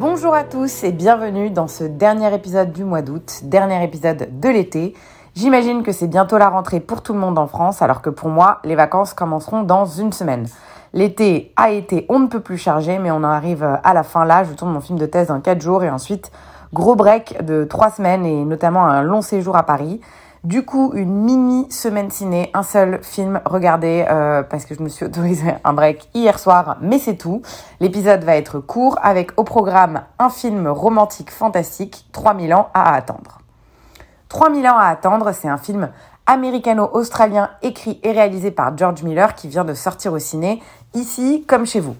Bonjour à tous et bienvenue dans ce dernier épisode du mois d'août, dernier épisode de l'été. J'imagine que c'est bientôt la rentrée pour tout le monde en France, alors que pour moi, les vacances commenceront dans une semaine. L'été a été on ne peut plus chargé, mais on en arrive à la fin là. Je tourne mon film de thèse dans 4 jours et ensuite gros break de 3 semaines et notamment un long séjour à Paris. Du coup, une mini semaine ciné, un seul film regardé euh, parce que je me suis autorisé un break hier soir, mais c'est tout. L'épisode va être court avec au programme un film romantique fantastique, 3000 ans à attendre. 3000 ans à attendre, c'est un film américano-australien écrit et réalisé par George Miller qui vient de sortir au ciné, ici comme chez vous.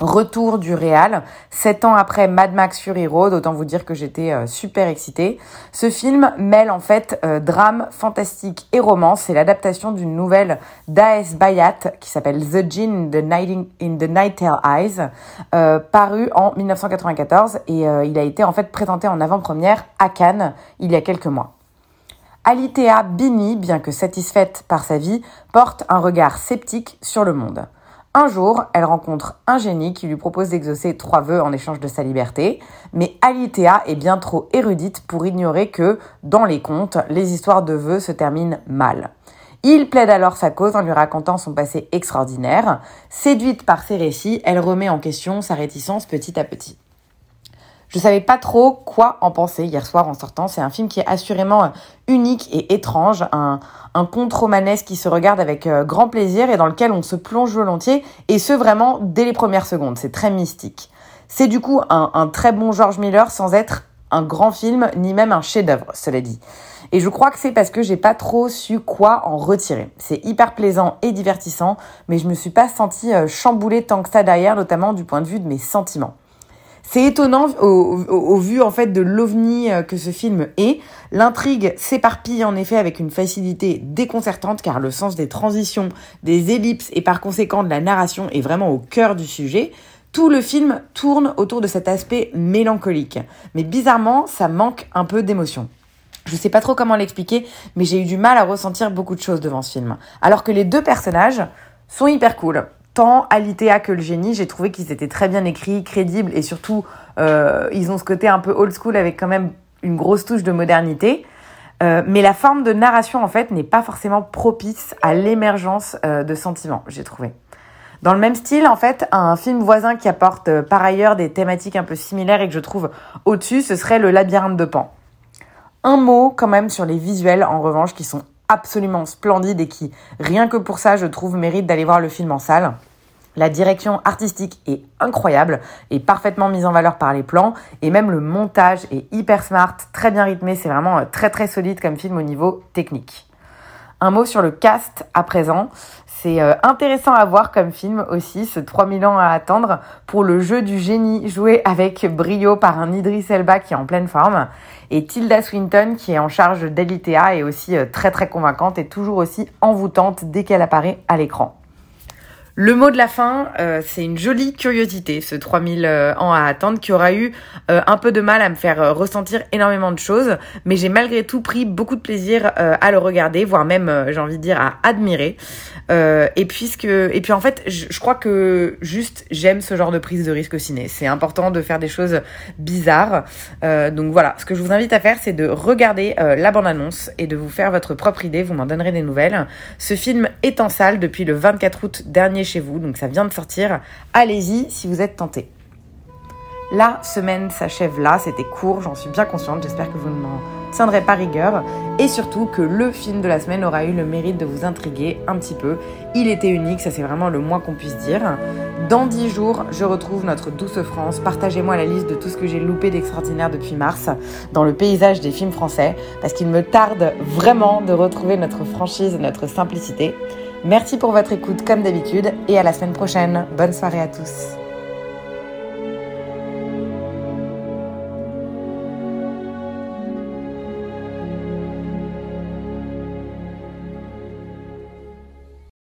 Retour du Réal, sept ans après Mad Max Fury Road, autant vous dire que j'étais euh, super excitée. Ce film mêle en fait euh, drame, fantastique et romance. C'est l'adaptation d'une nouvelle d'A.S. Bayat qui s'appelle The Gin in the, Nighting- in the Nightingale Eyes, euh, paru en 1994 et euh, il a été en fait présenté en avant-première à Cannes il y a quelques mois. Alitea Bini, bien que satisfaite par sa vie, porte un regard sceptique sur le monde. Un jour, elle rencontre un génie qui lui propose d'exaucer trois vœux en échange de sa liberté, mais Alitea est bien trop érudite pour ignorer que, dans les contes, les histoires de vœux se terminent mal. Il plaide alors sa cause en lui racontant son passé extraordinaire. Séduite par ses récits, elle remet en question sa réticence petit à petit. Je savais pas trop quoi en penser hier soir en sortant. C'est un film qui est assurément euh, unique et étrange, un, un conte romanesque qui se regarde avec euh, grand plaisir et dans lequel on se plonge volontiers, et ce vraiment dès les premières secondes. C'est très mystique. C'est du coup un, un très bon George Miller sans être un grand film ni même un chef-d'œuvre, cela dit. Et je crois que c'est parce que j'ai pas trop su quoi en retirer. C'est hyper plaisant et divertissant, mais je me suis pas sentie euh, chamboulée tant que ça derrière, notamment du point de vue de mes sentiments. C'est étonnant au, vu en fait de l'ovni euh, que ce film est. L'intrigue s'éparpille en effet avec une facilité déconcertante car le sens des transitions, des ellipses et par conséquent de la narration est vraiment au cœur du sujet. Tout le film tourne autour de cet aspect mélancolique. Mais bizarrement, ça manque un peu d'émotion. Je sais pas trop comment l'expliquer, mais j'ai eu du mal à ressentir beaucoup de choses devant ce film. Alors que les deux personnages sont hyper cool. Tant Alitea que le génie, j'ai trouvé qu'ils étaient très bien écrits, crédibles et surtout euh, ils ont ce côté un peu old school avec quand même une grosse touche de modernité. Euh, mais la forme de narration en fait n'est pas forcément propice à l'émergence euh, de sentiments, j'ai trouvé. Dans le même style, en fait, un film voisin qui apporte par ailleurs des thématiques un peu similaires et que je trouve au-dessus, ce serait Le labyrinthe de Pan. Un mot quand même sur les visuels en revanche qui sont absolument splendides et qui, rien que pour ça, je trouve mérite d'aller voir le film en salle. La direction artistique est incroyable et parfaitement mise en valeur par les plans et même le montage est hyper smart, très bien rythmé, c'est vraiment euh, très très solide comme film au niveau technique. Un mot sur le cast à présent. C'est euh, intéressant à voir comme film aussi, ce 3000 ans à attendre, pour le jeu du génie joué avec brio par un Idris Elba qui est en pleine forme. Et Tilda Swinton qui est en charge d'Elitea est aussi euh, très très convaincante et toujours aussi envoûtante dès qu'elle apparaît à l'écran. Le mot de la fin, euh, c'est une jolie curiosité, ce 3000 euh, ans à attendre, qui aura eu euh, un peu de mal à me faire ressentir énormément de choses, mais j'ai malgré tout pris beaucoup de plaisir à le regarder, voire même, j'ai envie de dire, à admirer. Et puisque, et puis en fait, je, crois que juste j'aime ce genre de prise de risque au ciné. C'est important de faire des choses bizarres. Donc voilà, ce que je vous invite à faire, c'est de regarder la bande-annonce et de vous faire votre propre idée. Vous m'en donnerez des nouvelles. Ce film est en salle depuis le 24 août dernier chez vous, donc ça vient de sortir. Allez-y si vous êtes tenté. La semaine s'achève là, c'était court, j'en suis bien consciente, j'espère que vous ne m'en tiendrez pas rigueur et surtout que le film de la semaine aura eu le mérite de vous intriguer un petit peu. Il était unique, ça c'est vraiment le moins qu'on puisse dire. Dans 10 jours, je retrouve notre douce France. Partagez-moi la liste de tout ce que j'ai loupé d'extraordinaire depuis mars dans le paysage des films français parce qu'il me tarde vraiment de retrouver notre franchise notre simplicité. Merci pour votre écoute comme d'habitude et à la semaine prochaine. Bonne soirée à tous.